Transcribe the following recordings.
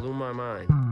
blew my mind.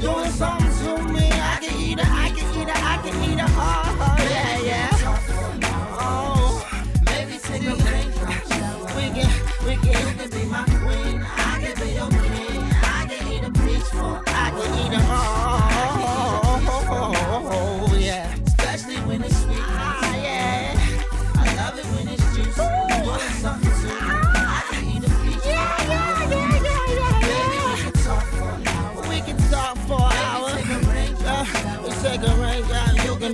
Doing something to me. I can eat it, I can eat it, I can eat it.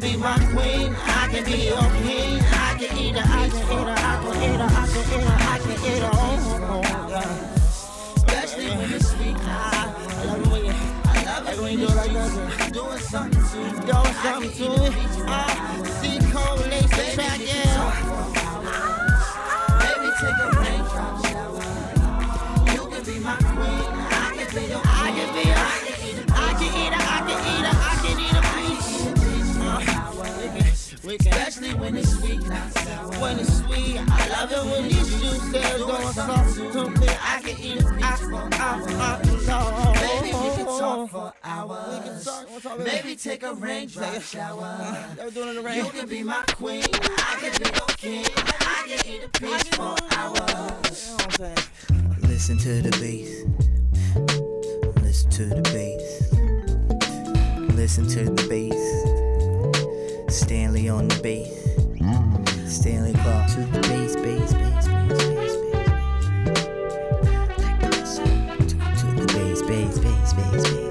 Can be my queen. I can be your king. I can eat it. I can eat it. I can eat it. I can eat it. I can eat it. Oh, oh, oh, yeah. Especially when it's sweet. Ah, I love when you, I love it when you do like that. Doing something to me. Doing something to me. Ah, see correlates the track, yeah. Baby, take a raindrop shower. You can be my queen. I can be your I can be a, I can eat it. I can eat it. I can eat a piece. Uh, we can, we especially when it's sweet. When it's sweet, I love it when these juices doing something to me. I can eat a piece for hours. No. Baby, we can talk for hours. We can talk. What's up. Maybe take a raindrop shower. Y'all doing the rain? You can be my queen. I can be your king. I can eat a piece for hours. You know what I'm saying? Listen to the bass. Listen to the bass. Listen to the bass. Stanley on the bass. Stanley Clarke to the bass, bass, bass, bass, bass, bass. To, the bass, bass, bass, bass, bass,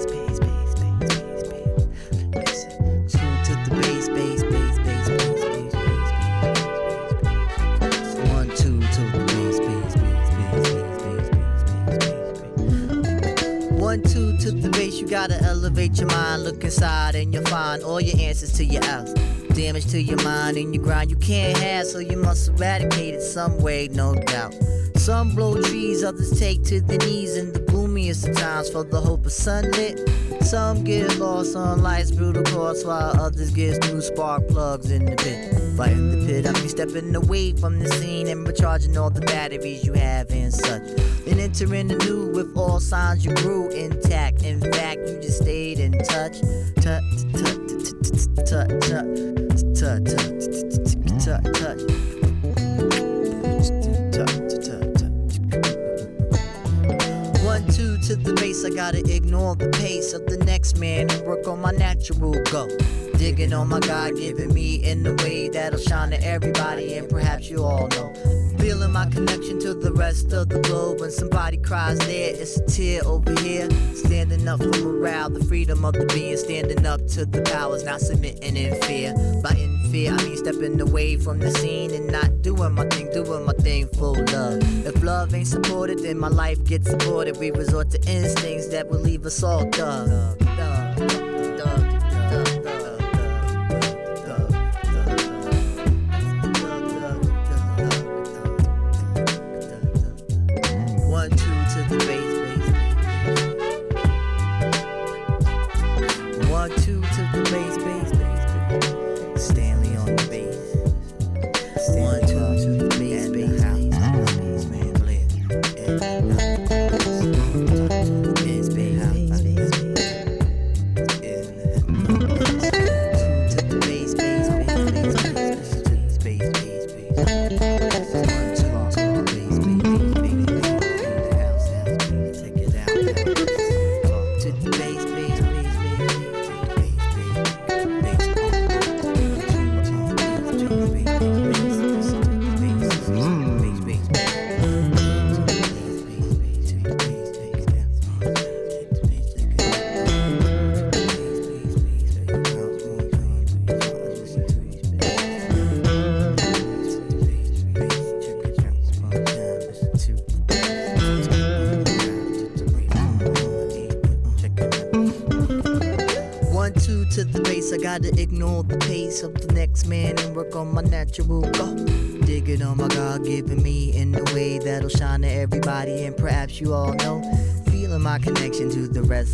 to the base, you gotta elevate your mind. Look inside and you'll find all your answers to your else. Damage to your mind and your grind you can't have, so you must eradicate it some way, no doubt. Some blow trees, others take to the knees in the gloomiest of times for the hope of sunlit. Some get lost on life's brutal course, while others get new spark plugs in the pit. But in the pit, I mean stepping away from the scene and recharging all the batteries you have and such. Then entering the new with all signs you grew intact. In fact, you just stayed in touch. Touch, touch, touch, touch, touch, touch, touch, touch. To the base, I gotta ignore the pace of the next man and work on my natural go. Digging on my God given me in a way that'll shine to everybody, and perhaps you all know. Feeling my connection to the rest of the globe. When somebody cries there, it's a tear over here. Standing up for morale, the freedom of the being. Standing up to the powers, not submitting in fear. By in fear, I mean stepping away from the scene and not doing my thing, doing my thing full love. If love ain't supported, then my life gets supported. We resort to instincts that will leave us all dug. Two to the bass, bass. base.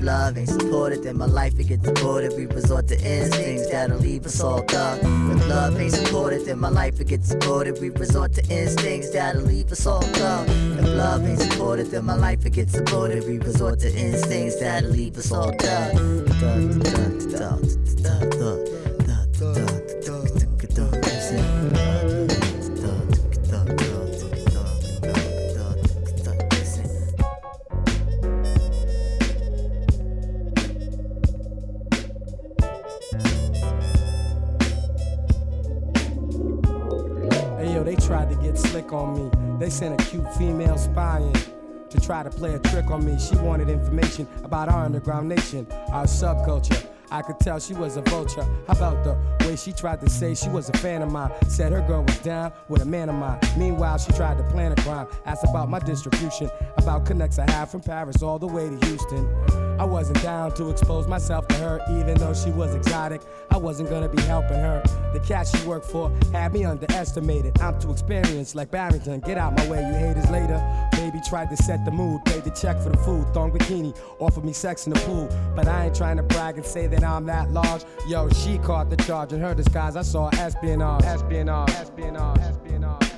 If love ain't supported, then my life it gets aborted. We resort to instincts that'll leave us all thug. If love ain't supported, then my life it gets aborted. We resort to instincts that'll leave us all thug. Thug, thug, thug, thug, thug. try to play a trick on me. She wanted information about our underground nation, our subculture. I could tell she was a vulture. How about the way she tried to say she was a fan of mine? Said her girl was down with a man of mine. Meanwhile, she tried to plan a crime. Asked about my distribution, about connects I have from Paris all the way to Houston. I wasn't down to expose myself to her, even though she was exotic. I wasn't gonna be helping her. The cat she worked for had me underestimated. I'm too experienced, like Barrington. Get out my way, you haters later. Baby tried to set the mood, paid the check for the food, thong bikini, offered me sex in the pool. But I ain't trying to brag and say that I'm that large. Yo, she caught the charge in her disguise. I saw espionage, espionage, espionage, espionage.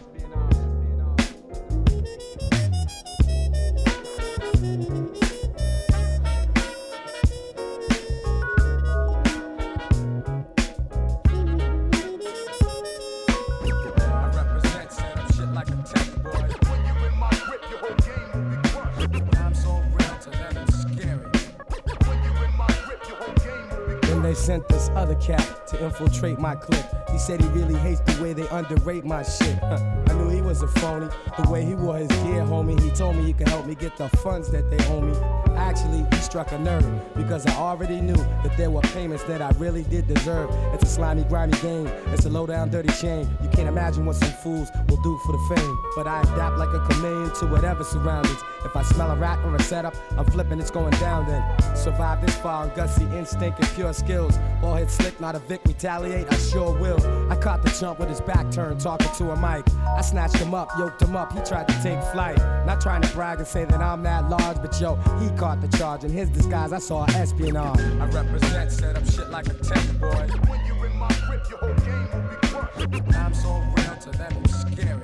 Sent this other cat to infiltrate my clique. He said he really hates the way they underrate my shit. I knew he was a phony. The way he wore his gear, homie. He told me he could help me get the funds that they owe me. Actually, he struck a nerve because I already knew that there were payments that I really did deserve. It's a slimy, grimy game. It's a low down, dirty shame. You can't imagine what some fools will do for the fame. But I adapt like a chameleon to whatever surroundings. If I smell a rat or a setup, I'm flipping, it's going down then. Survive this far on gutsy instinct and pure skills. All hit slick, not a Vic, retaliate, I sure will. I caught the chump with his back turned, talking to a mic. I snatched him up, yoked him up, he tried to take flight. Not trying to brag and say that I'm that large, but yo, he caught the charge. In his disguise, I saw espionage. I represent, set up shit like a tech boy. When you're in my grip, your whole game will be crushed. I'm so real to them, it's scary.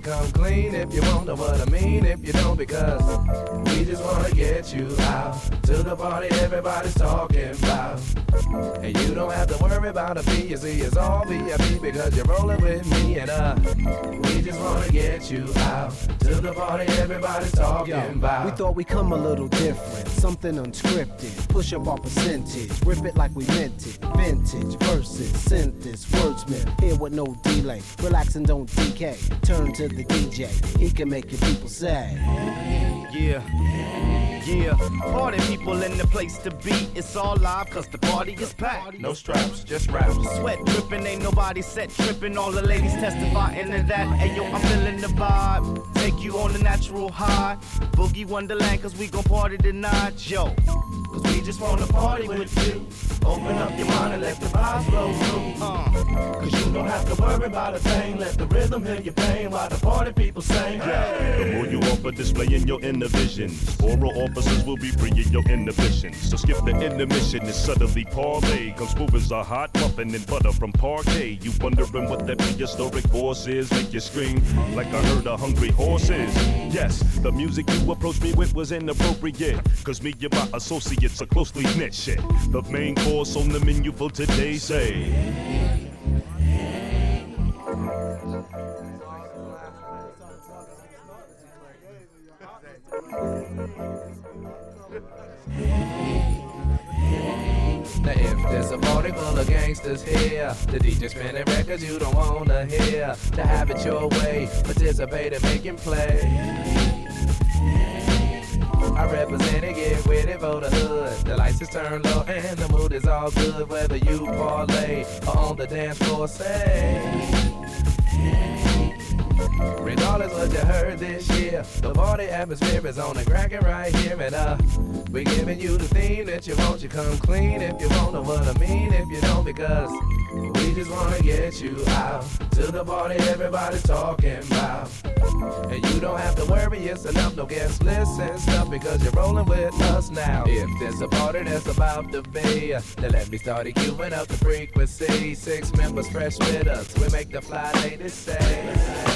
You come clean if you want, know what I mean if you don't, because we just wanna get you out to the party everybody's talking about. And you don't have to worry about a fee, you see, it's all VIP because you're rolling with me and uh. We just wanna get you out to the party everybody's talking Yo, about. We thought we come a little different, something unscripted. Push up our percentage, rip it like we meant it. Vintage verses, synthesis, wordsmith, here with no delay. Relax and don't decay. Turn to the DJ, he can make your people say. Yeah. Yeah, party people in the place to be. It's all live cause the party is packed. No straps, just raps. Sweat dripping, ain't nobody set tripping. All the ladies testifying to that. Hey yo, I'm feeling the vibe. Take you on the natural high. Boogie Wonderland cause we gon' party tonight, yo. Cause we just wanna party with you. Open up your mind and let the vibes flow through. Uh. Cause you don't have to worry about a thing. Let the rhythm heal your pain while the party people sing. Hey. The more you offer, displaying your inner vision. Oral officers will be freeing your inhibitions. So skip the intermission and suddenly parlay. Come smooth as a hot muffin and butter from Parkay. You wondering what that prehistoric force is? Make you scream like I heard a hungry horses. Yes, the music you approached me with was inappropriate. Cause me and my associates are closely knit shit. The main course on the menu for today say. Now if there's a party full of gangsters here, the DJ spinning records you don't wanna hear. To have it your way, participate in making play. I represent it, get with it for the hood. The lights is turned low and the mood is all good. Whether you parlay or on the dance floor, say. Regardless what you heard this year, the party atmosphere is on the cracking right here. And uh, we're giving you the theme that you want. You come clean if you want know what I mean. If you don't, because we just wanna get you out to the party everybody's talking about. And you don't have to worry, it's enough, no guest list and stuff because you're rolling with us now. If there's a party that's about to be, then let me start queuing up the frequency. Six members fresh with us, we make the fly ladies say.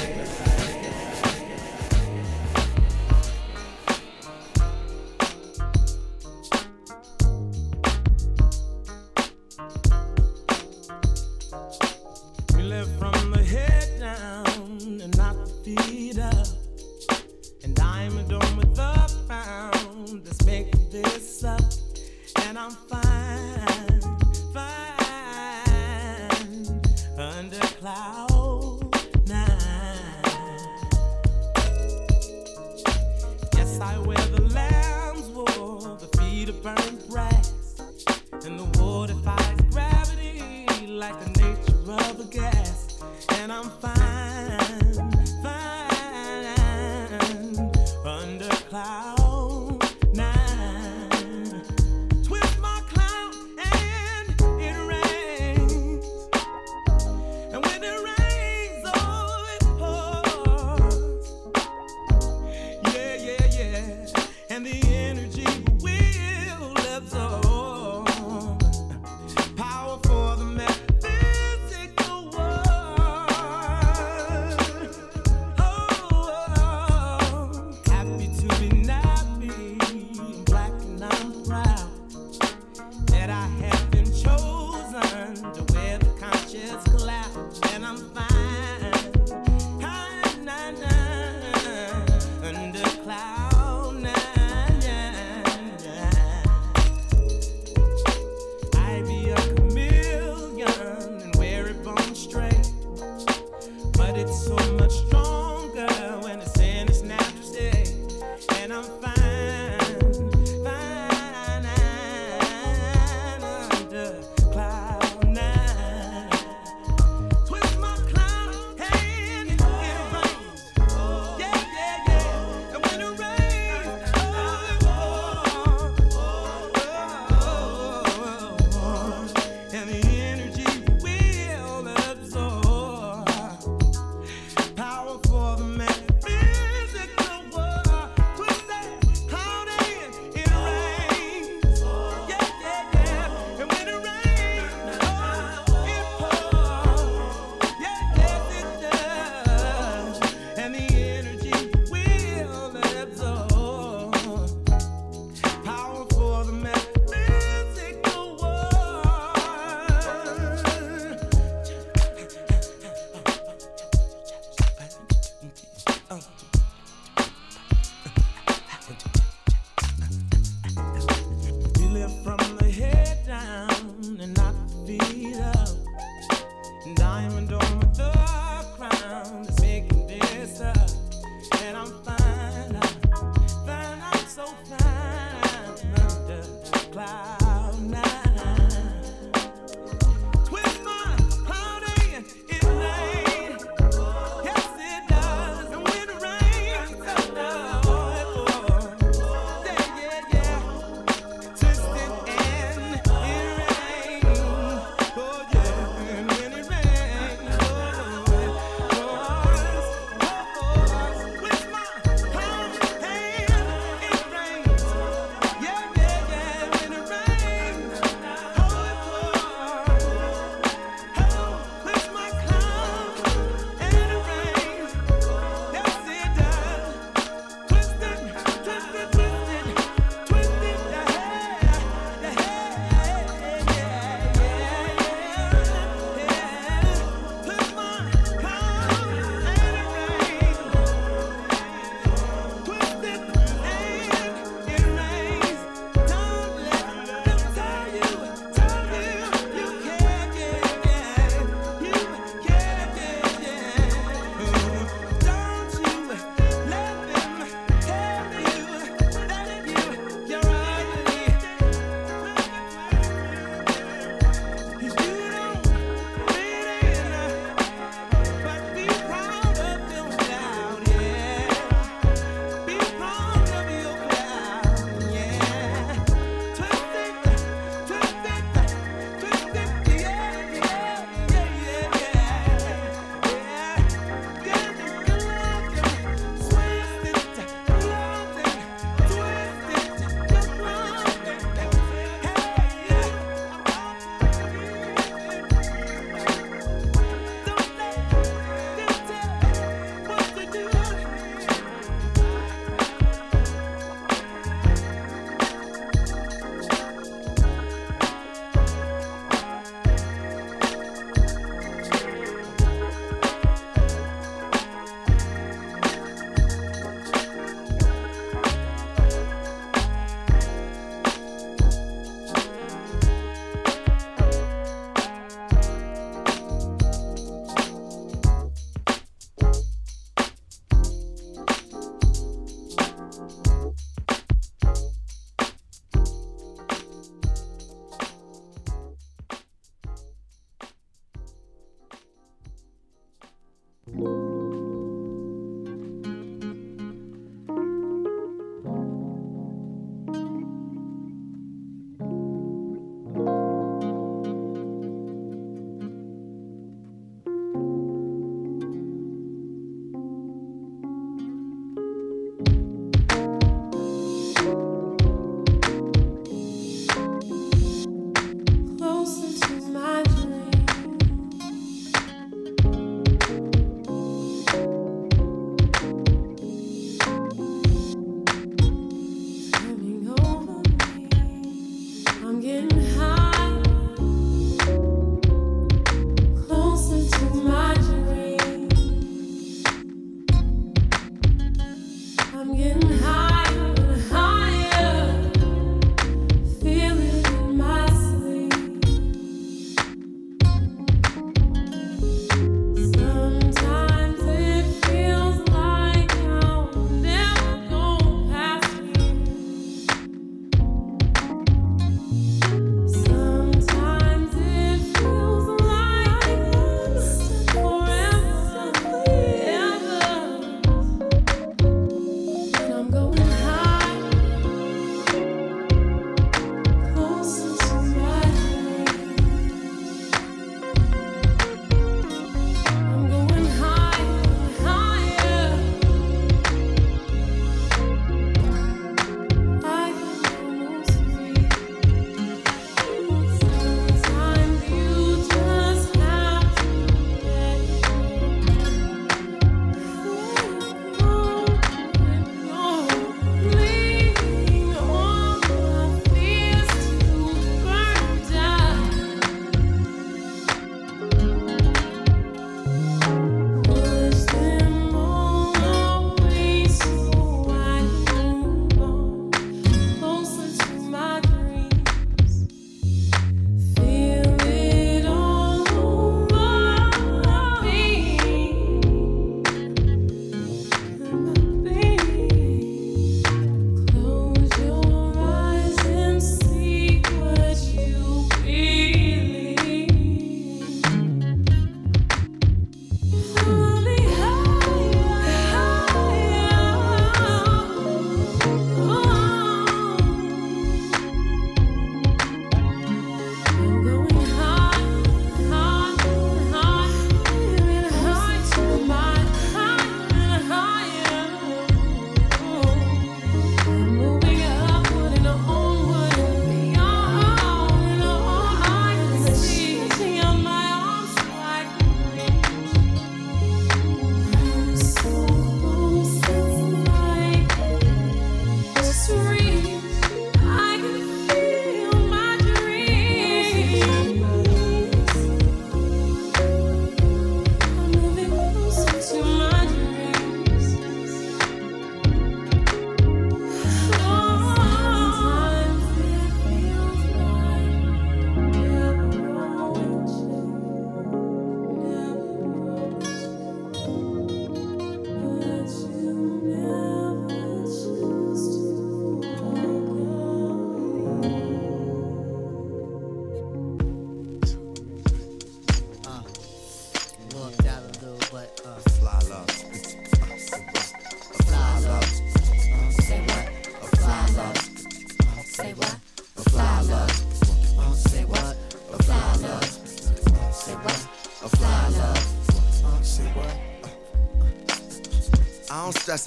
like the nature of a gas, and I'm fine.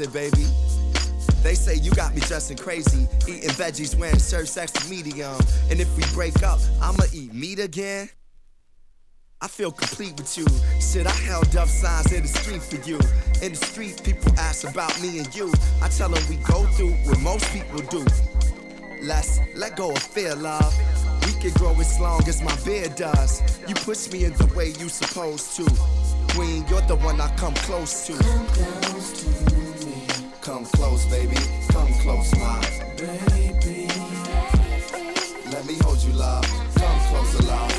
Baby. They say you got me dressing crazy, eating veggies, wearing shirts extra medium. And if we break up, I'ma eat meat again. I feel complete with you. Shit, I held up signs in the street for you. In the street, people ask about me and you. I tell them we go through what most people do. Let's let go of fear, love. We can grow as long as my beard does. You push me in the way you supposed to. Queen, you're the one I come close to. Come close to. Come close, baby. Come close, my baby. Let me hold you, love. Come closer, love.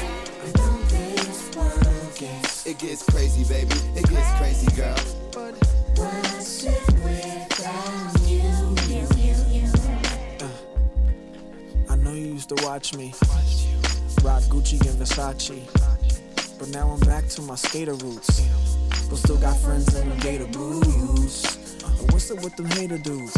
It gets crazy, baby. It gets crazy, girl. But what's it without you? Uh, I know you used to watch me rock Gucci and Versace, but now I'm back to my skater roots. But still got friends in the gator blues. What's up with them hater dudes?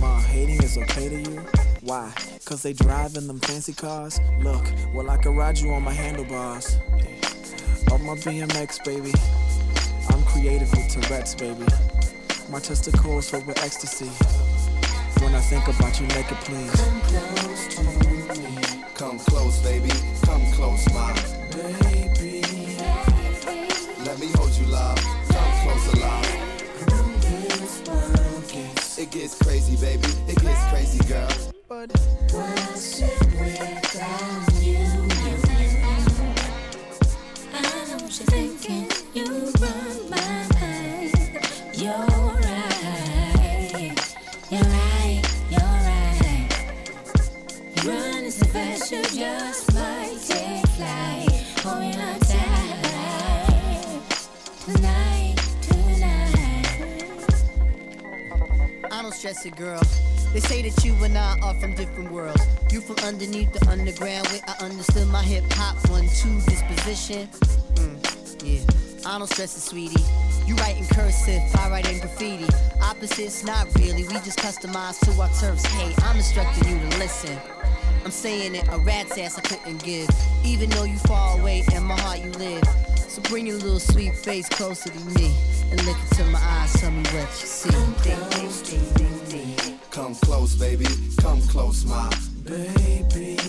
Ma, hating is okay to you? Why? Cause they drive in them fancy cars? Look, well, I could ride you on my handlebars. Up my BMX, baby. I'm creative with Tourette's, baby. My testicles filled with ecstasy. When I think about you naked, please. Come close to me. Come close, baby. Come close, my baby. It gets crazy, baby. It gets crazy, girl. But without you? you thinking you run stress it, girl. They say that you and I are from different worlds. You from underneath the underground where I understood my hip hop one two disposition. Mm, yeah, I don't stress it, sweetie. You write in cursive, I write in graffiti. Opposites, not really. We just customize to our terms. Hey, I'm instructing you to listen. I'm saying it, a rat's ass I couldn't give. Even though you far away, in my heart you live. So bring your little sweet face closer to me and look into my eyes. Tell me what you see. Close, baby. Come close, my baby.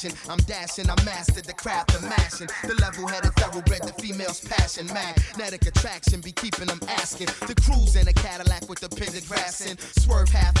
Splashing. I'm dashing, I mastered the craft of mashing. The level headed thoroughbred, the female's passion. Magnetic attraction be keeping them asking. The cruise in a Cadillac with the pendant grass in. Swerve half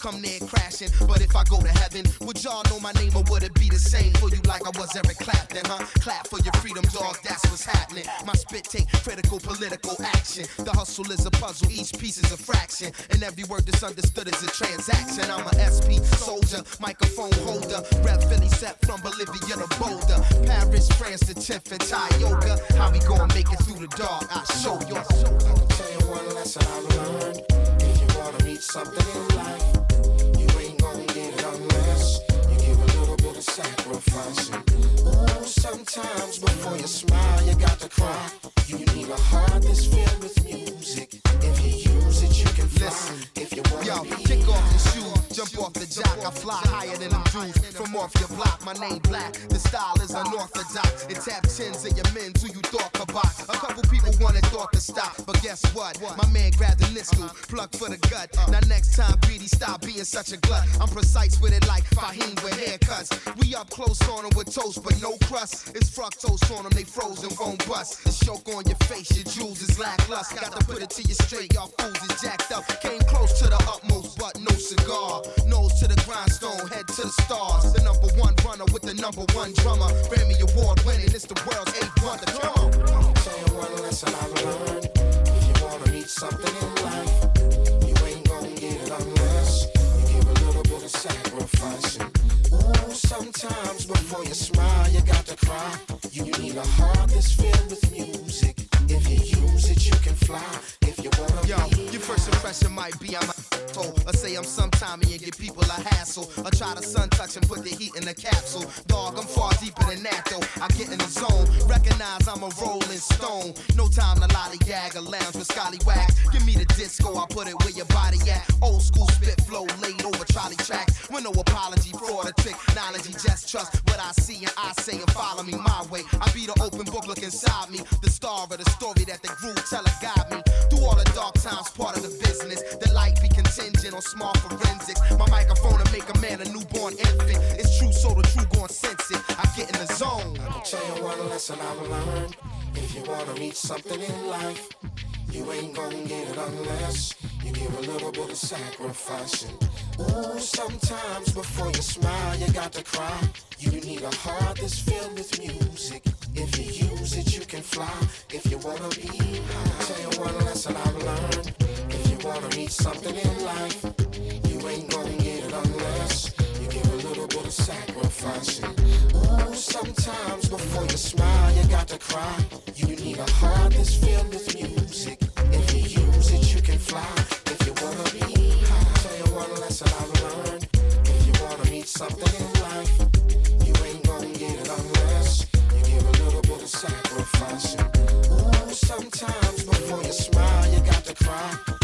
come near crashing. But if I go to heaven, would y'all know my name or would it be the same for you like I was Eric Clapton, huh? Clap for your freedom, dog, that's what's happening. My spit take critical political action. The hustle is a puzzle, each piece is a fraction. And every word that's understood is a transaction. I'm a SP soldier, microphone holder. Rep Philly set from Bolivia to Boulder. Paris, France to 10th and Thai yoga. How we gonna make it through the dark? I'll show you. I can tell you one lesson I've learned. If you wanna reach something in life, sacrificing. Ooh, sometimes before you smile, you got to cry. You need a heart that's filled with music. If you use it, you can fly. Listen, Yo, kick off your shoes, jump off the jock. I fly higher than them dudes from off your block. My name black, the style is unorthodox. It tap chins in your men who you thought box. A couple people wanted thought to stop, but guess what? My man grabbed the niskel, plucked for the gut. Now next time, greedy, stop being such a glut. I'm precise with it like Fahim with haircuts. We up close on them with toast, but no crust. It's fructose on them, they frozen, won't bust. The choke on your face, your jewels is lackluster. Got to put it to you straight, y'all fools is jacked up. Came close to the utmost, but no cigar. Nose to the grindstone, head to the stars. The number one runner with the number one drummer. Grammy Award winning, it's the world's eighth wonder. Come on. You one lesson I've learned. If you wanna reach something in life, you ain't gonna get it unless you give a little bit of sacrificing. Ooh, sometimes before you smile, you got to cry. You need a heart that's filled with music. If you it, you can fly. If you wanna Yo, your first impression might be I'm a asshole. Or say I'm sometimey and give people a hassle. I try to sun touch and put the heat in the capsule. Dog, I'm far deeper than that though. I get in the zone. Recognize I'm a rolling stone. No time to lollygag or lounge with scallywags. Give me the disco, I put it where your body at. Old school spit flow laid over trolley tracks. With no apology, fraud or technology. Just trust what I see and I say and follow me my way. I be the open book look inside me. The star of the story that the groove teller got me. Through all the dark times, part of the business. The light be contingent on small forensics. My microphone to make a man a newborn infant. It's true, so the true gon' sense it. I get in the zone. I'll tell you one lesson I've learned. If you wanna reach something in life, you ain't gonna get it unless you give a little bit of sacrificing. Ooh, sometimes before you smile, you got to cry. You need a heart that's filled with music. If you use it, you can fly. If you wanna be high, tell you one lesson I've learned. If you wanna reach something in life, you ain't gonna Ooh, sometimes before you smile, you got to cry. You need a heart that's filled with music. If you use it, you can fly. If you wanna be high, I'll tell you one lesson I've learned. If you wanna meet something in life, you ain't gonna get it unless you give a little bit of sacrifice. Ooh, sometimes before you smile, you got to cry.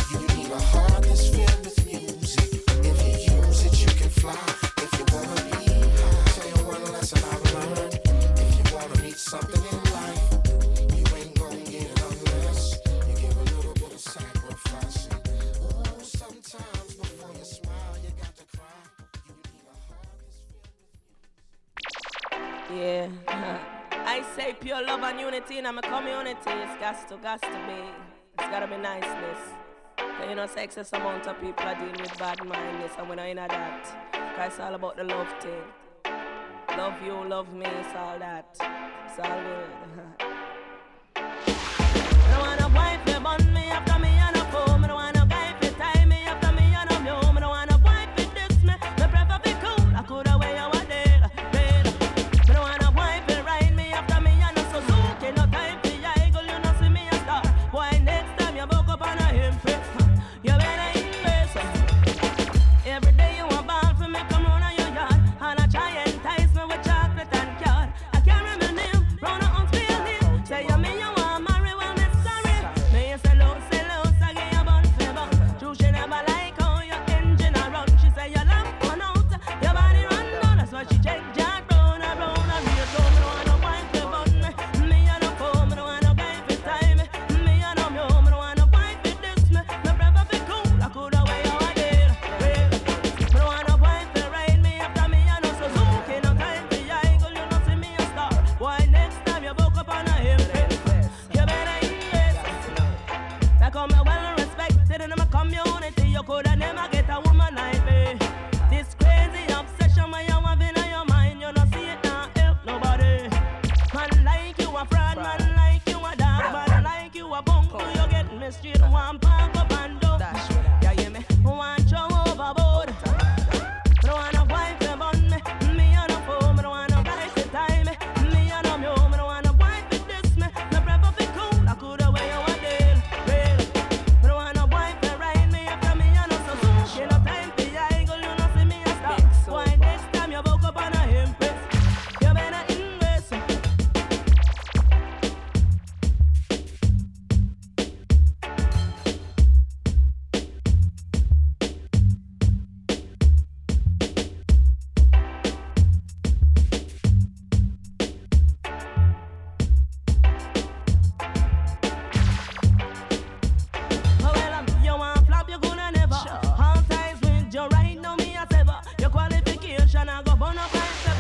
Pure love and unity in my community. It's got to, got to be. It's gotta be niceness. Cause you know, sex is amount of people are dealing with bad mindedness, and we're not in that. Cause it's all about the love thing. Love you, love me, it's all that. It's all good.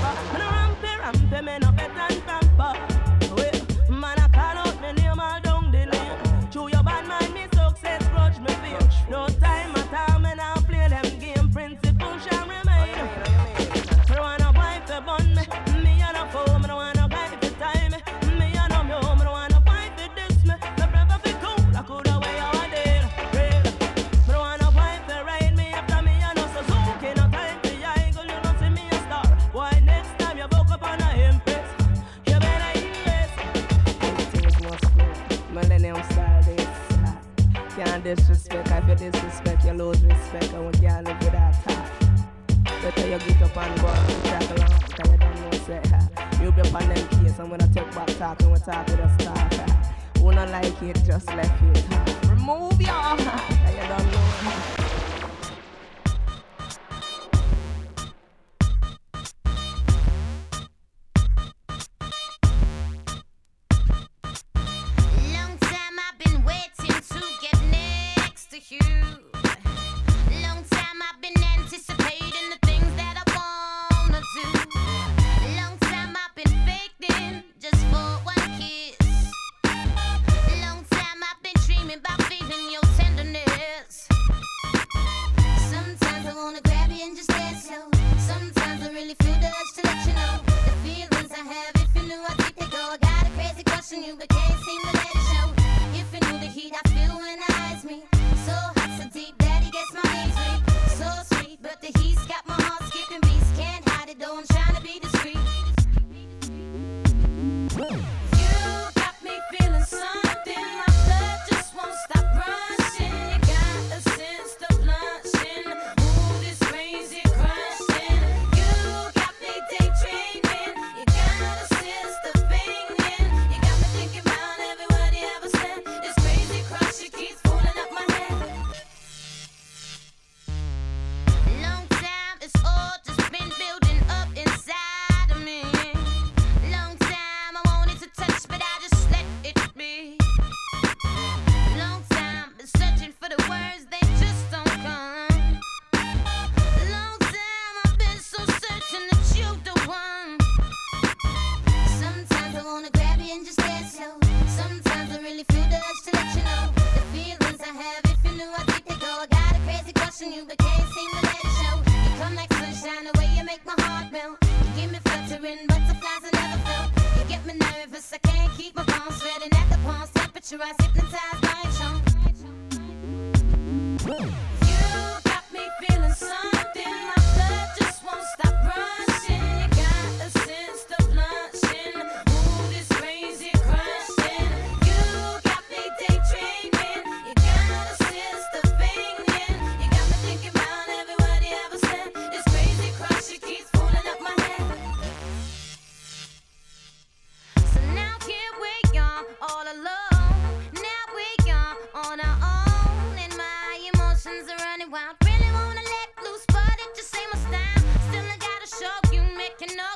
I'm a rampe, rampe, me no better.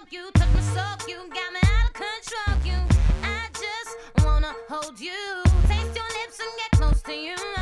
you took my soul, you got me out of control, you. I just wanna hold you, taste your lips and get close to you.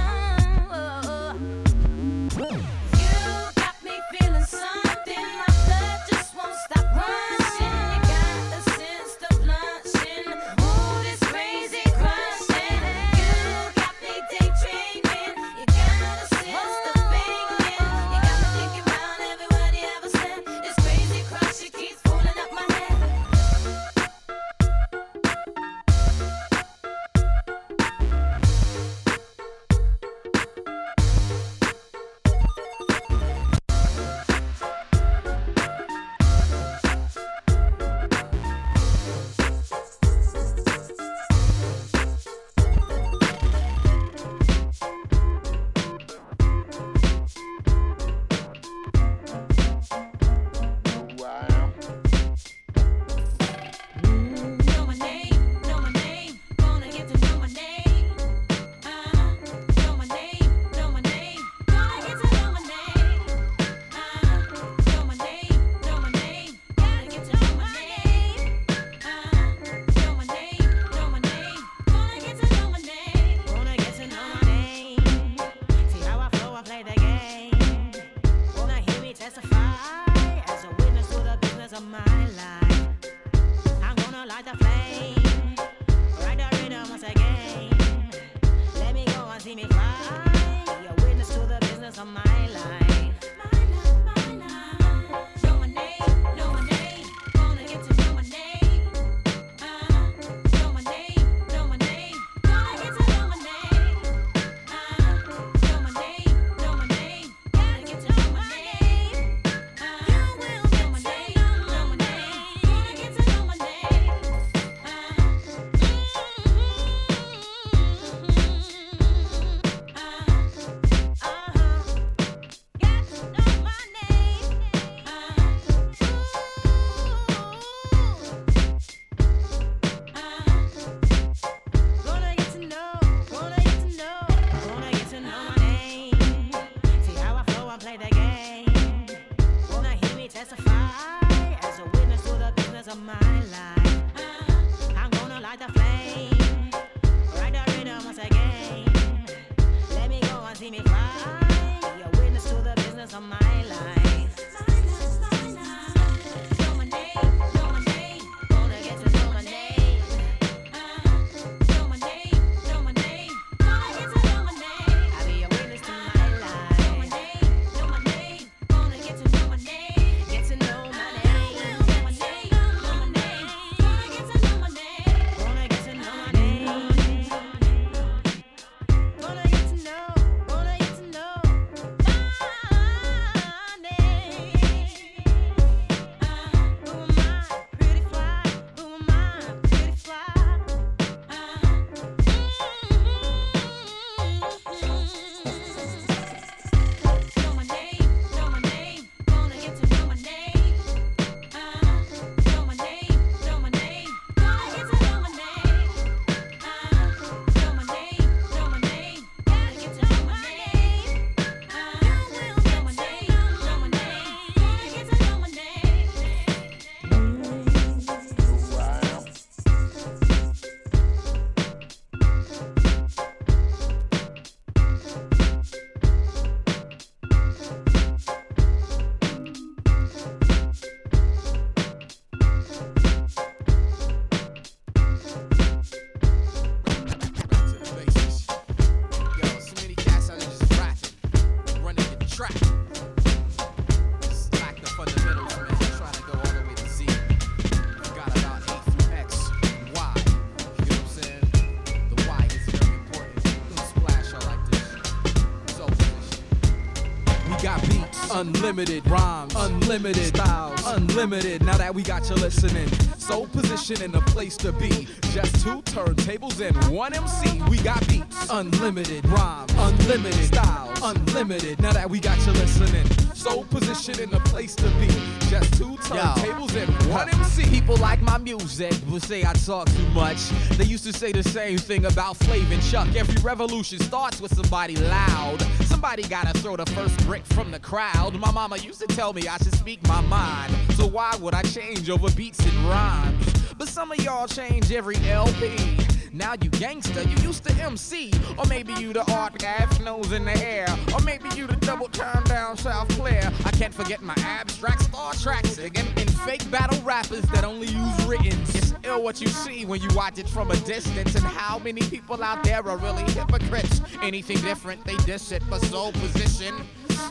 Unlimited rhymes, unlimited styles, unlimited. Now that we got you listening, so position in the place to be. Just two turntables and one MC. We got beats, unlimited rhymes, unlimited styles, unlimited. Now that we got you listening, so position in the place to be. Just two turntables and one MC. People like my music, will say I talk too much. They used to say the same thing about Flav and Chuck. Every revolution starts with somebody loud. Somebody gotta throw the first brick from the crowd. My mama used to tell me I should speak my mind. So why would I change over beats and rhymes? But some of y'all change every LP. Now you gangster, you used to MC. Or maybe you the art guy, nose in the air. Or maybe you the double turn down South Clair. I can't forget my abstract Star Trek singing and fake battle rappers that only use written. It's ill what you see when you watch it from a distance. And how many people out there are really hypocrites? Anything different, they diss it for sole position.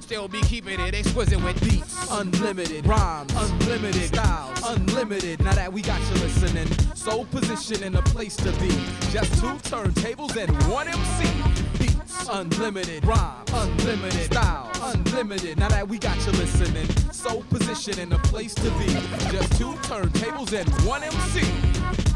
Still be keeping it exquisite with beats. Unlimited rhymes, unlimited styles, unlimited. Now that we got you listening, so position in a place to be. Just two turntables and one MC. Beats, unlimited rhymes, unlimited styles, unlimited. Now that we got you listening, so position in a place to be. Just two turntables and one MC.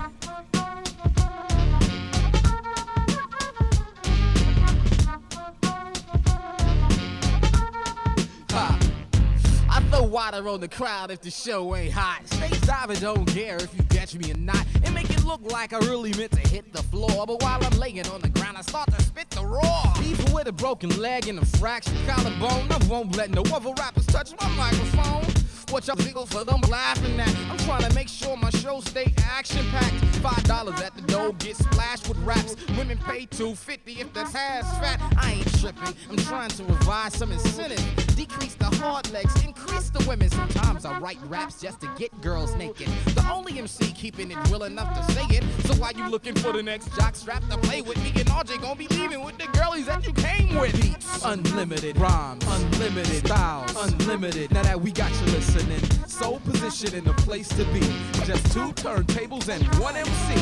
Water on the crowd if the show ain't hot. Stage diving don't care if you catch me or not. And make it look like I really meant to hit the floor. But while I'm laying on the ground, I start to spit the raw. People with a broken leg and a fractured collarbone, I won't let no other rappers touch my microphone. What y'all legal for them laughing at? I'm trying to make sure my show stay action packed. Five dollars at the door, get splashed with raps. Women pay two fifty if the tag's fat. I ain't tripping. I'm trying to revise some incentive, decrease the hard legs, increase the women. Sometimes I write raps just to get girls naked. The only MC keeping it real enough to say it. So why you looking for the next jock strap to play with? Me and RJ gonna be leaving with the girlies that you came with. Beats, unlimited rhymes, unlimited styles, unlimited. Now that we got you listening, so position in the place to be. Just two turntables and one MC.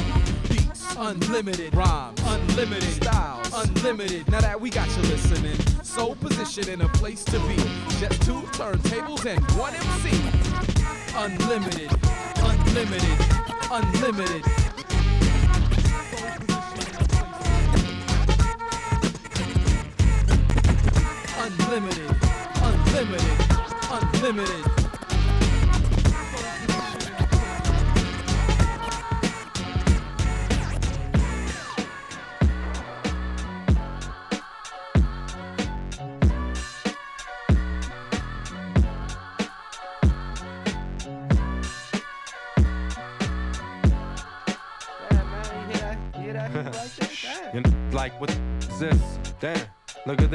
Beats, unlimited rhymes, unlimited styles, unlimited. Now that we got you listening, so position in a place to be. Just two turntables and one MC. Unlimited, unlimited, unlimited. Unlimited, unlimited, unlimited.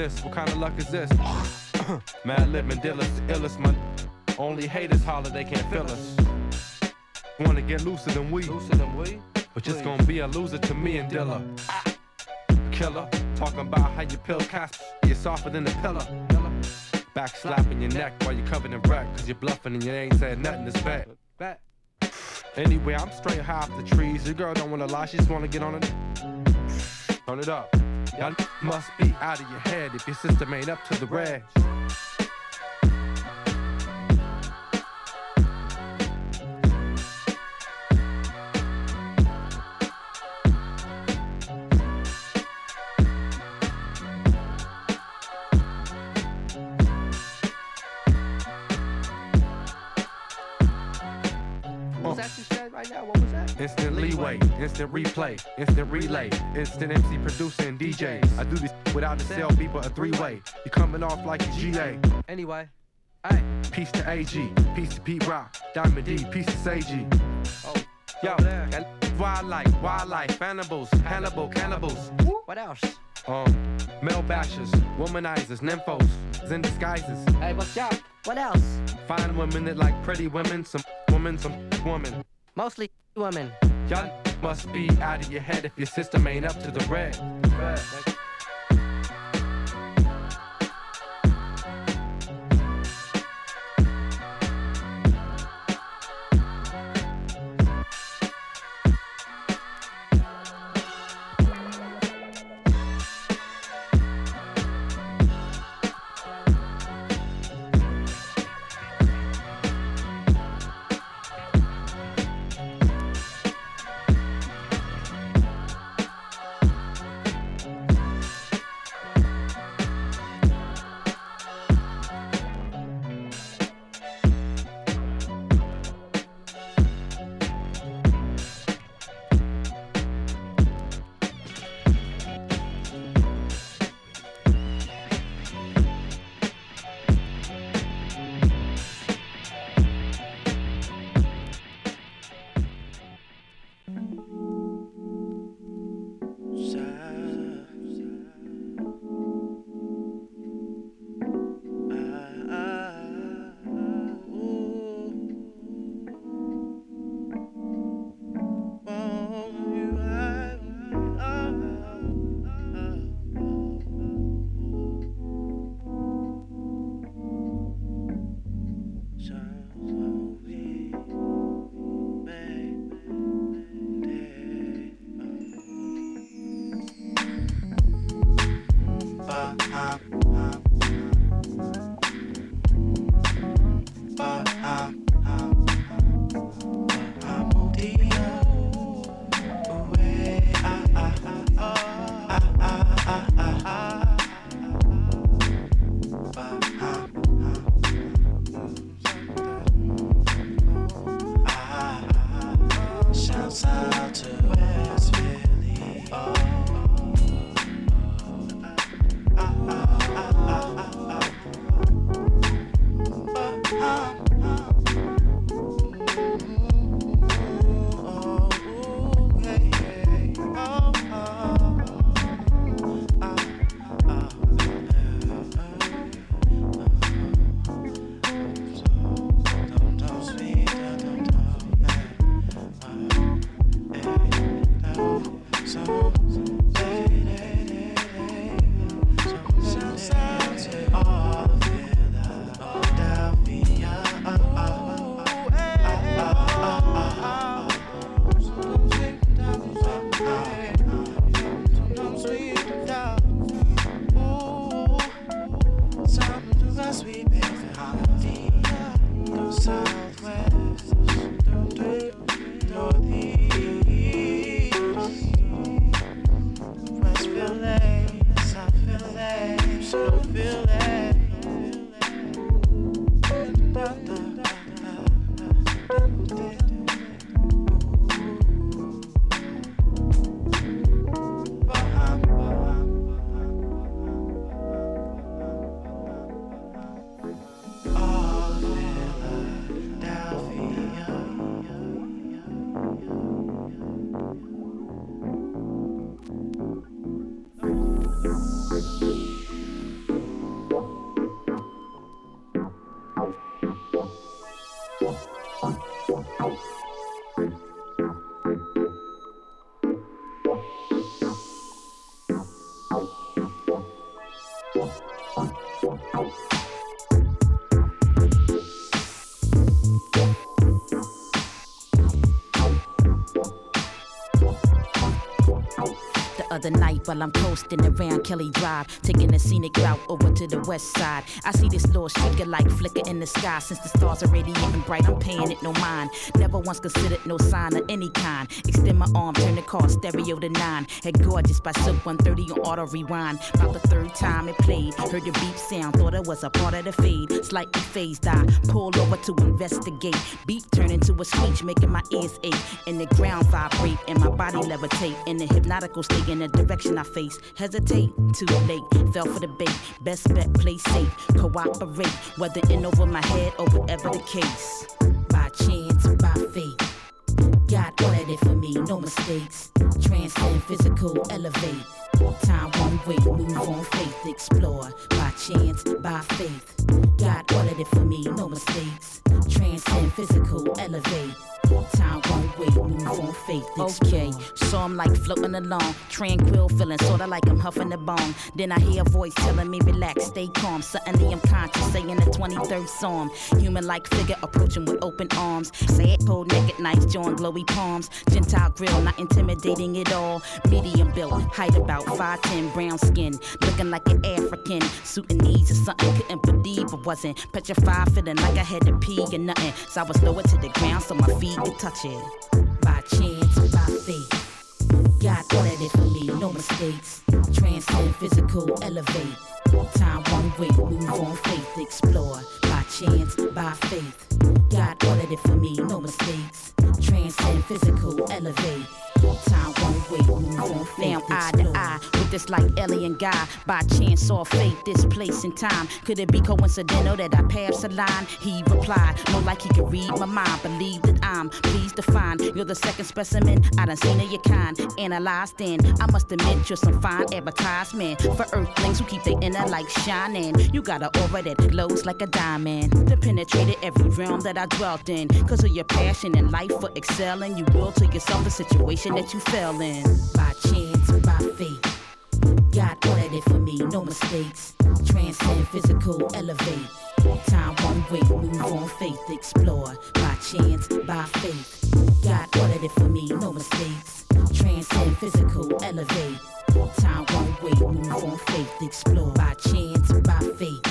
This? Damn, look at this. What kind of luck is this? Madlib and Dillas, the illest, man. Only haters holler, they can't feel us. Wanna get looser than we. Looser than we? But just gonna be a loser to me and Dilla. Killer, talking about how you pill cast, you're softer than a pillar. Back slapping your neck while you're covered in wreck, cause you're bluffing and you ain't said nothing that's back. Back. Anyway, I'm straight high off the trees. Your girl don't wanna lie, she just wanna get on it. Turn it up. Y'all must be out of your head if your system ain't up to the reg. Instant leeway, instant replay, instant relay, instant MC producing and DJ. I do this without a cell beeper, a three way. You coming off like a GA. Anyway, hey. Peace to AG, peace to Pete Rock, Diamond D, peace to Seiji. Oh, Yo, that wildlife, wildlife, cannibals, Hannibal, cannibals. what else? Um, male bashers, womanizers, nymphos, in disguises. Hey, what's up? What else? Fine women that like pretty women, some women, some woman. Mostly women. Y'all must be out of your head if your system ain't up to the red. Other night while I'm coasting around Kelly Drive, taking a scenic route over to the west side. I see this little streaker like flicker in the sky. Since the stars are radiating bright, I'm paying it no mind. Never once considered no sign of any kind. Extend my arm, turn the car stereo to nine. Head gorgeous by Silk 130 on auto rewind. About the third time it played, heard the beep sound, thought it was a part of the fade. Slightly phased, I pull over to investigate. Beat turn into a screech, making my ears ache. And the ground vibrate, and my body levitate. In a hypnotical state, the direction I face. Hesitate, too late. Fell for the bait. Best bet, play safe. Cooperate, whether in over my head or whatever the case. By chance, by fate. God ordered it for me, no mistakes. Transcend physical, elevate. Time won't wait, move on faith, explore. By chance, by faith. God ordered it for me, no mistakes. Transcend physical, elevate. Time won't wait, move on faith, Okay, so I'm like floating along, tranquil, feeling sorta like I'm huffing the bone. Then I hear a voice telling me relax, stay calm. Suddenly I'm conscious, saying the 23rd Psalm. Human like figure approaching with open arms. Say it cold, naked nights, join glowy palms. Gentile grill, not intimidating at all. Medium built, height about 5'10, brown skin. Looking like an African. Sudanese or something, couldn't believe I wasn't. Petrified, feeling like I had to pee or nothing. So I was lower to the ground so my feet could touch it. By chance, by faith. God ordered it for me, no mistakes. Transcend physical, elevate. Time won't wait, move on faith, explore. By chance, by faith. God ordered it for me, no mistakes. Transcend physical, elevate. Time won't wait. Now eye to eye with this like alien guy. By chance or fate, this place and time. Could it be coincidental that I passed a line? He replied, more like he could read my mind. Believe that I'm pleased to find you're the second specimen I done seen of your kind. Analyzed in, I must admit you're some fine advertisement for earthlings who keep their inner light shining. You got an aura that glows like a diamond. That penetrated every realm that I dwelt in. Cause of your passion and life for excelling, you will to yourself a situation that you fell in. By chance, by faith. God ordered it for me, no mistakes. Transcend physical, elevate. Time won't wait, move on faith, explore. By chance, by faith. God ordered it for me, no mistakes. Transcend physical, elevate. Time won't wait, move on faith, explore. By chance, by faith.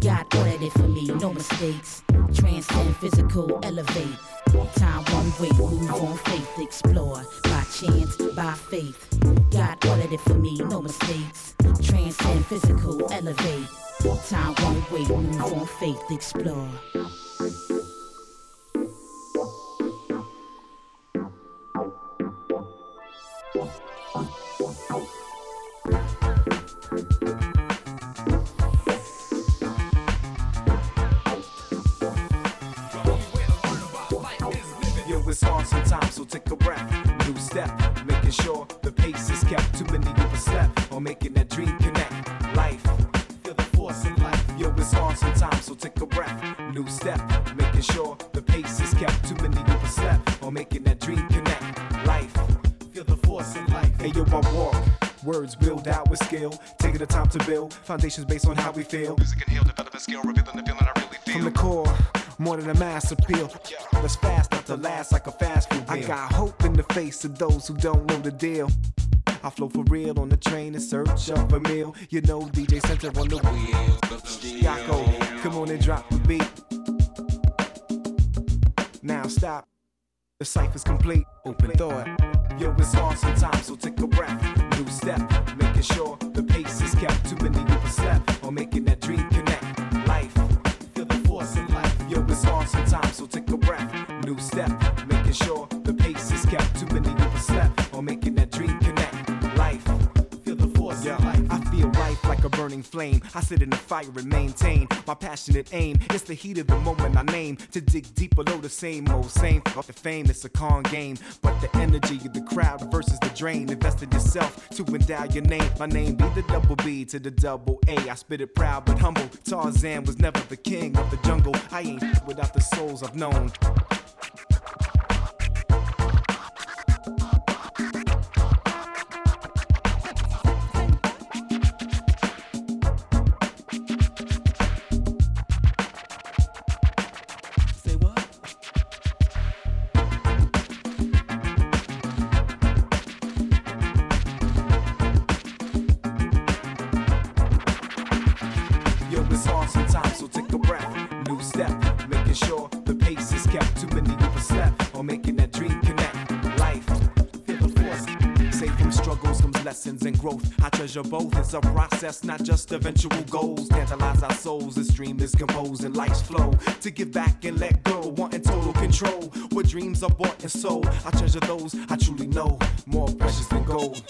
God ordered it for me, no mistakes. Transcend physical, elevate. Time won't wait, move on faith, explore. By chance, by faith. God ordered it for me, no mistakes. Transcend physical, elevate. Time won't wait, move on faith, explore. Sometimes, so take a breath. New step, making sure the pace is kept. Too many overslept on making that dream connect. Life, feel the force in life. Yo, it's hard sometimes, so take a breath. New step, making sure the pace is kept. Too many overslept on making that dream connect. Life, feel the force in life. Hey, yo, I walk. Words build out with skill, taking the time to build foundations based on how we feel. Music can heal, develop a skill, revealing the feeling I really feel. From the core, more than a mass appeal. Let's fast not to last like a fast food meal. I got hope in the face of those who don't know the deal. I flow for real on the train in search of a meal. You know, DJ Center on the wheel. Yako, come on and drop the beat. Now stop. The cipher's complete. Open thought. Yo, it's hard sometimes, so take a breath. New step, making sure the pace is kept. Too many overslept on making hard sometimes, so take a breath. New step, making sure burning flame. I sit in the fire and maintain my passionate aim. It's the heat of the moment I name to dig deep below the same old same. Off the fame, it's a con game, but the energy of the crowd versus the drain. Invest in yourself to endow your name. My name be the double B to the double A. I spit it proud but humble. Tarzan was never the king of the jungle. I ain't without the souls I've known. Both. It's a process, not just eventual goals. Tantalize our souls. This dream is composed and life's flow. To give back and let go, wanting total control. What dreams are bought and sold. I treasure those I truly know. More precious than gold.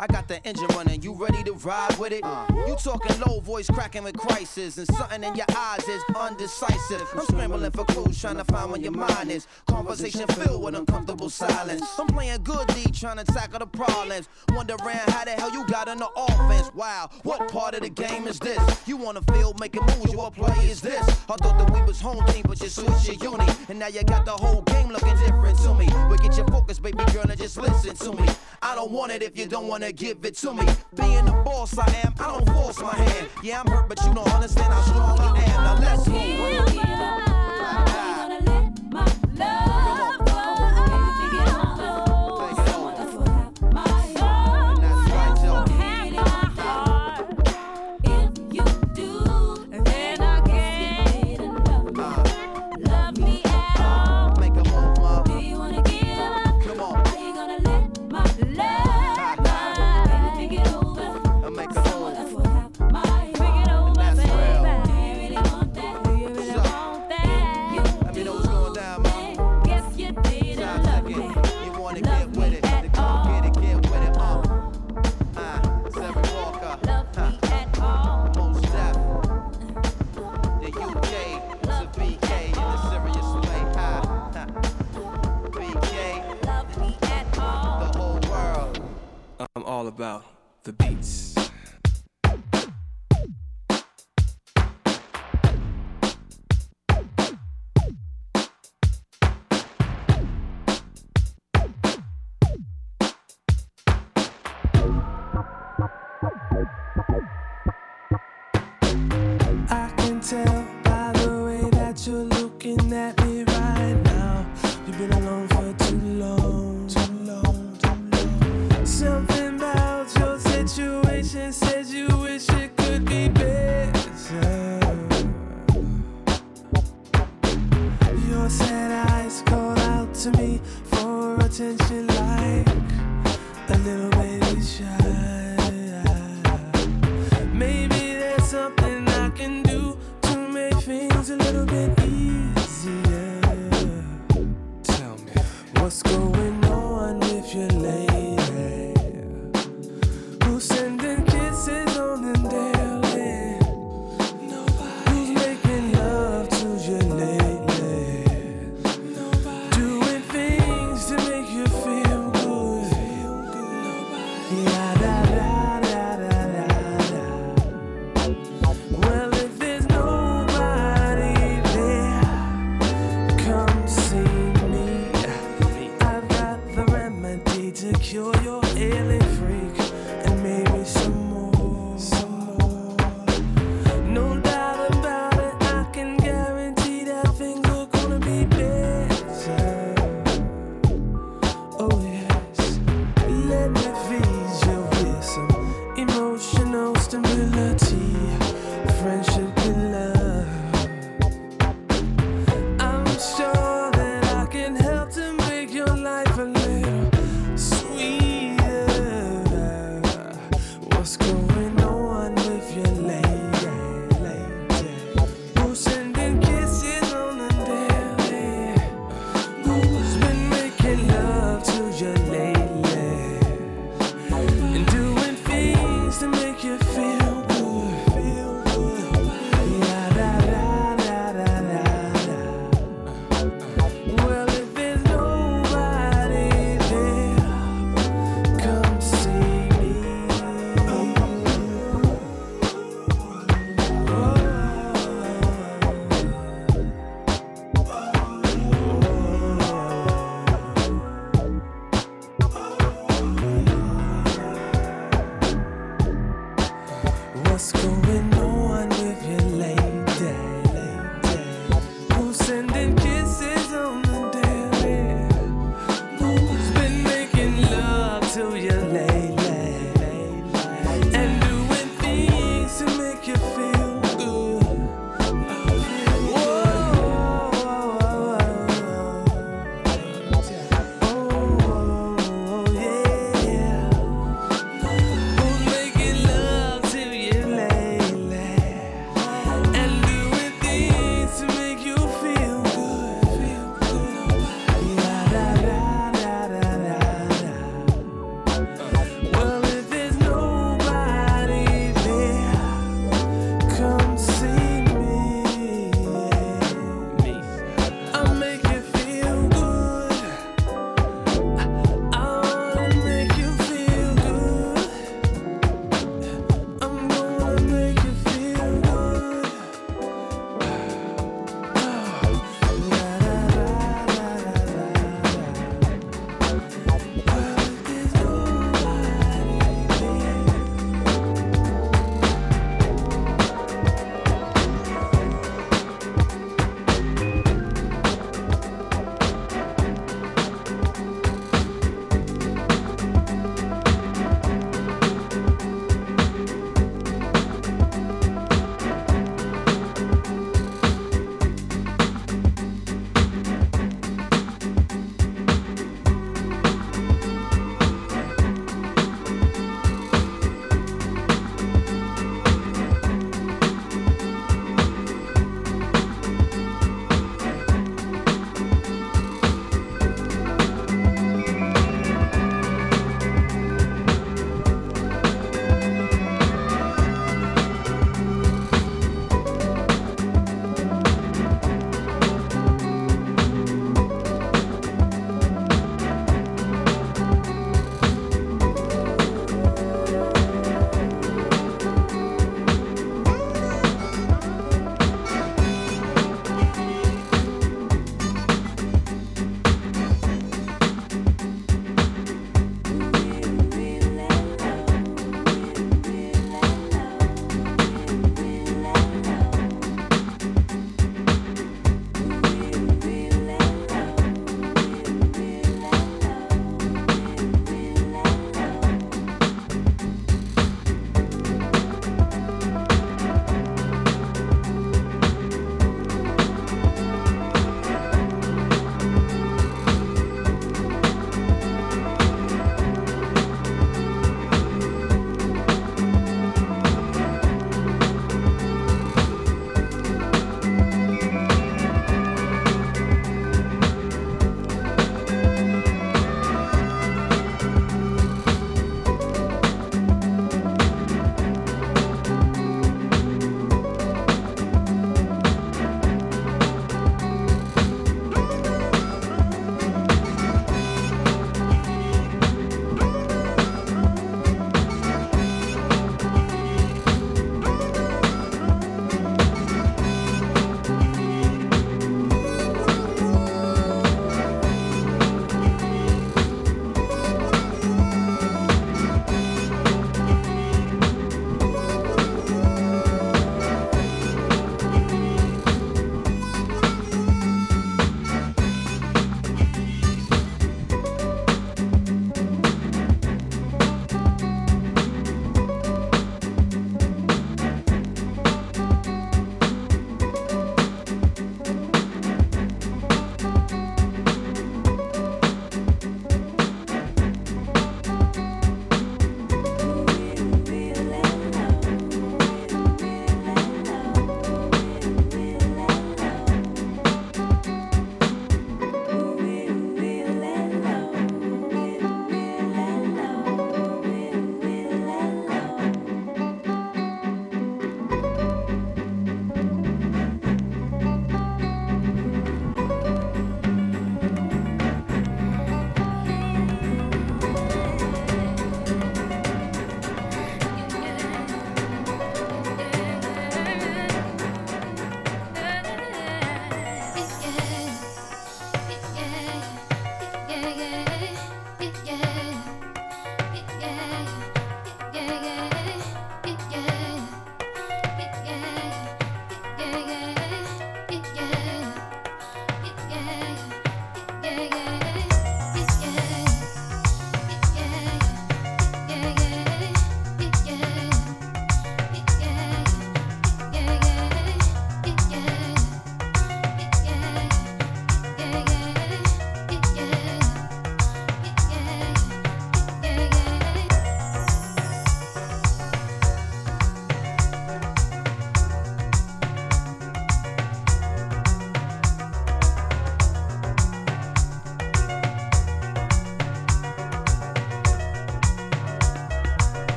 I got the engine running, you ready to ride with it? Uh. You talking low voice, cracking with crisis, and something in your eyes is undecisive. I'm scrambling for clues, trying to find where your mind is conversation filled with uncomfortable silence. I'm playing good D, trying to tackle the problems. Wondering how the hell you got on the offense. Wow, what part of the game is this? You on the field making moves, your play is this? I thought that we was home team, but you switched your uni. And now you got the whole game looking different to me. But get your focus, baby girl, and just listen to me. I don't want it if you don't wanna give it to me. Being the boss I am, I don't force my hand. Yeah, I'm hurt, but you don't understand how strong I am. Now let's move.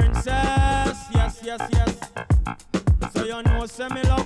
princess. Yes, yes, yes. So you know, say me love.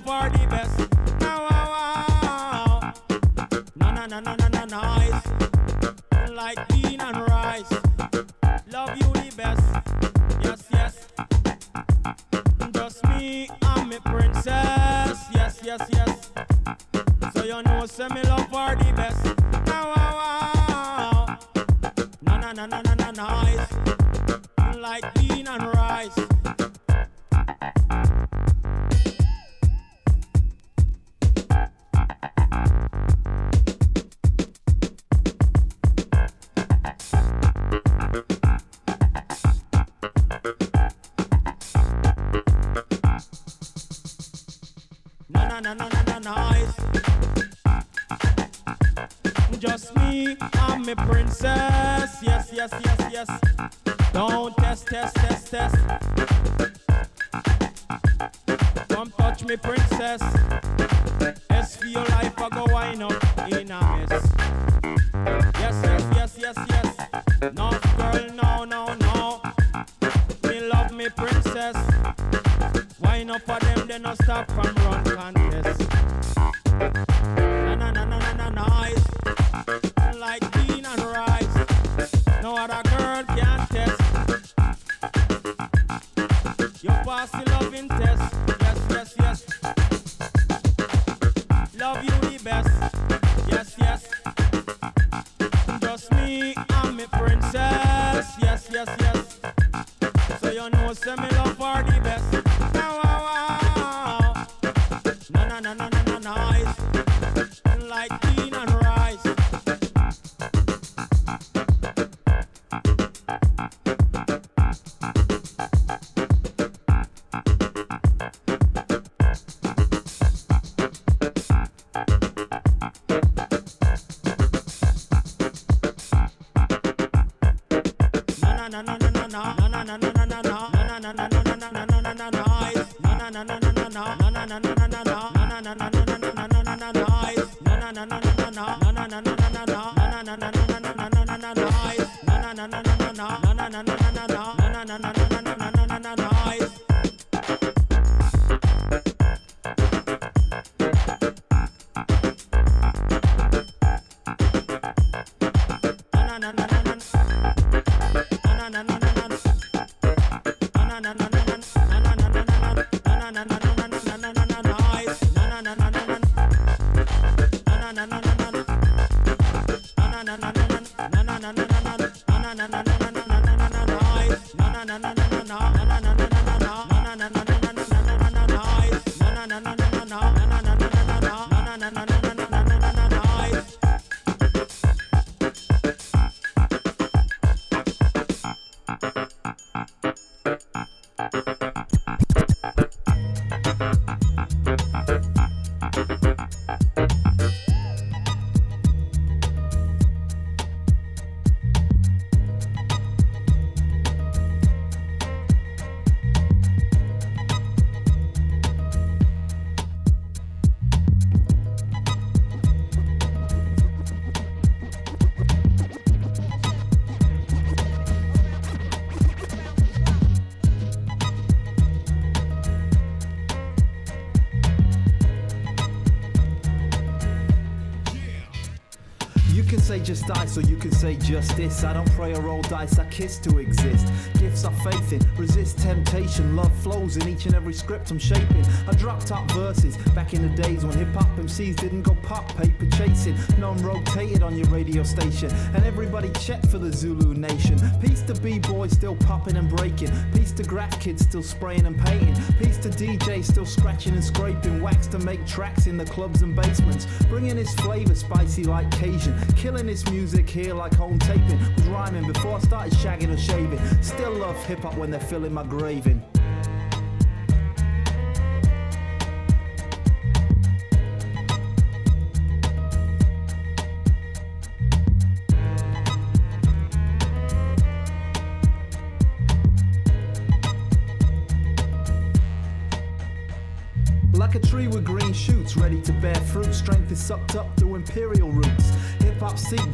just die, so you can say justice. I don't pray or roll dice, I kiss to exist. Gifts are faith in, resist temptation. Love flows in each and every script I'm shaping. I dropped out verses back in the days when hip hop MCs didn't go pop paper chasing. None rotated on your radio station, and everybody checked for the Zulu Nation. Peace to B boys still popping and breaking. Peace to graf kids still spraying and painting. Peace to DJs still scratching and scraping wax to make tracks in the clubs and basements. Bringing his flavor spicy like Cajun, killing his this music here like home taping. Was rhyming before I started shagging or shaving. Still love hip hop when they're filling my graving.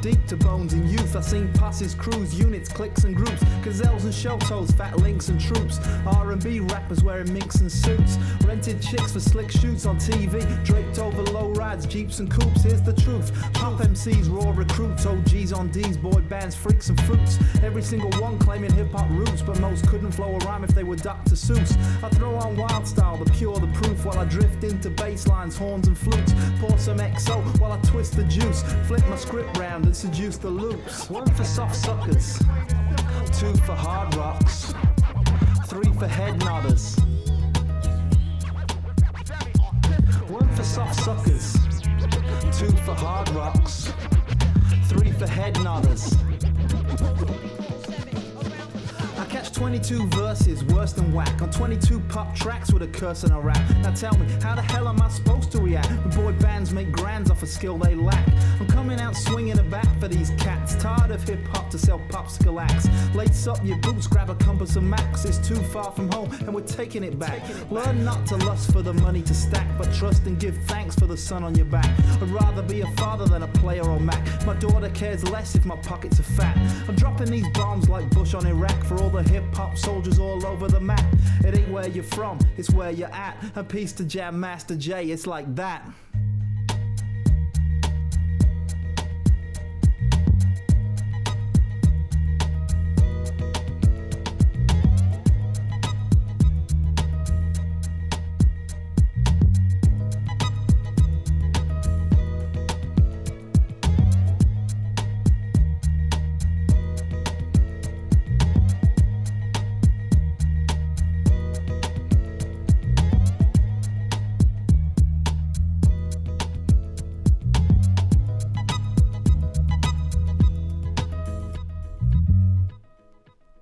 Deep to bones in youth. I seen passes, crews, units, cliques and groups. Gazelles and shell toes, fat links and troops. R&B rappers wearing minks and suits. Rented chicks for slick shoots on TV. Draped over low rides, jeeps and coupes. Here's the truth. Pop MCs, raw recruits. OGs on D's, boy bands, freaks and fruits. Every single one claiming hip hop roots, but most couldn't flow a rhyme if they were Dr. Seuss. I throw on wild style, the pure, the proof, while I drift into bass lines, horns and flutes. Pour some XO while I twist the juice. Flip my script round and seduce the loops. One for soft suckers, two for hard rocks, three for head nodders. One for soft suckers, two for hard rocks, three for head nodders. Catch 22 verses, worse than whack. On 22 pop tracks with a curse and a rap. Now tell me, how the hell am I supposed to react when boy bands make grands off a skill they lack? I'm coming out swinging a bat for these cats. Tired of hip hop to sell popsicle acts. Lace up your boots, grab a compass and max. It's too far from home and we're taking it back. Learn not to lust for the money to stack, but trust and give thanks for the sun on your back. I'd rather be a father than a player on Mac. My daughter cares less if my pockets are fat. I'm dropping these bombs like Bush on Iraq for all the hip hop soldiers all over the map. It ain't where you're from, it's where you're at. A peace to Jam Master Jay, it's like that.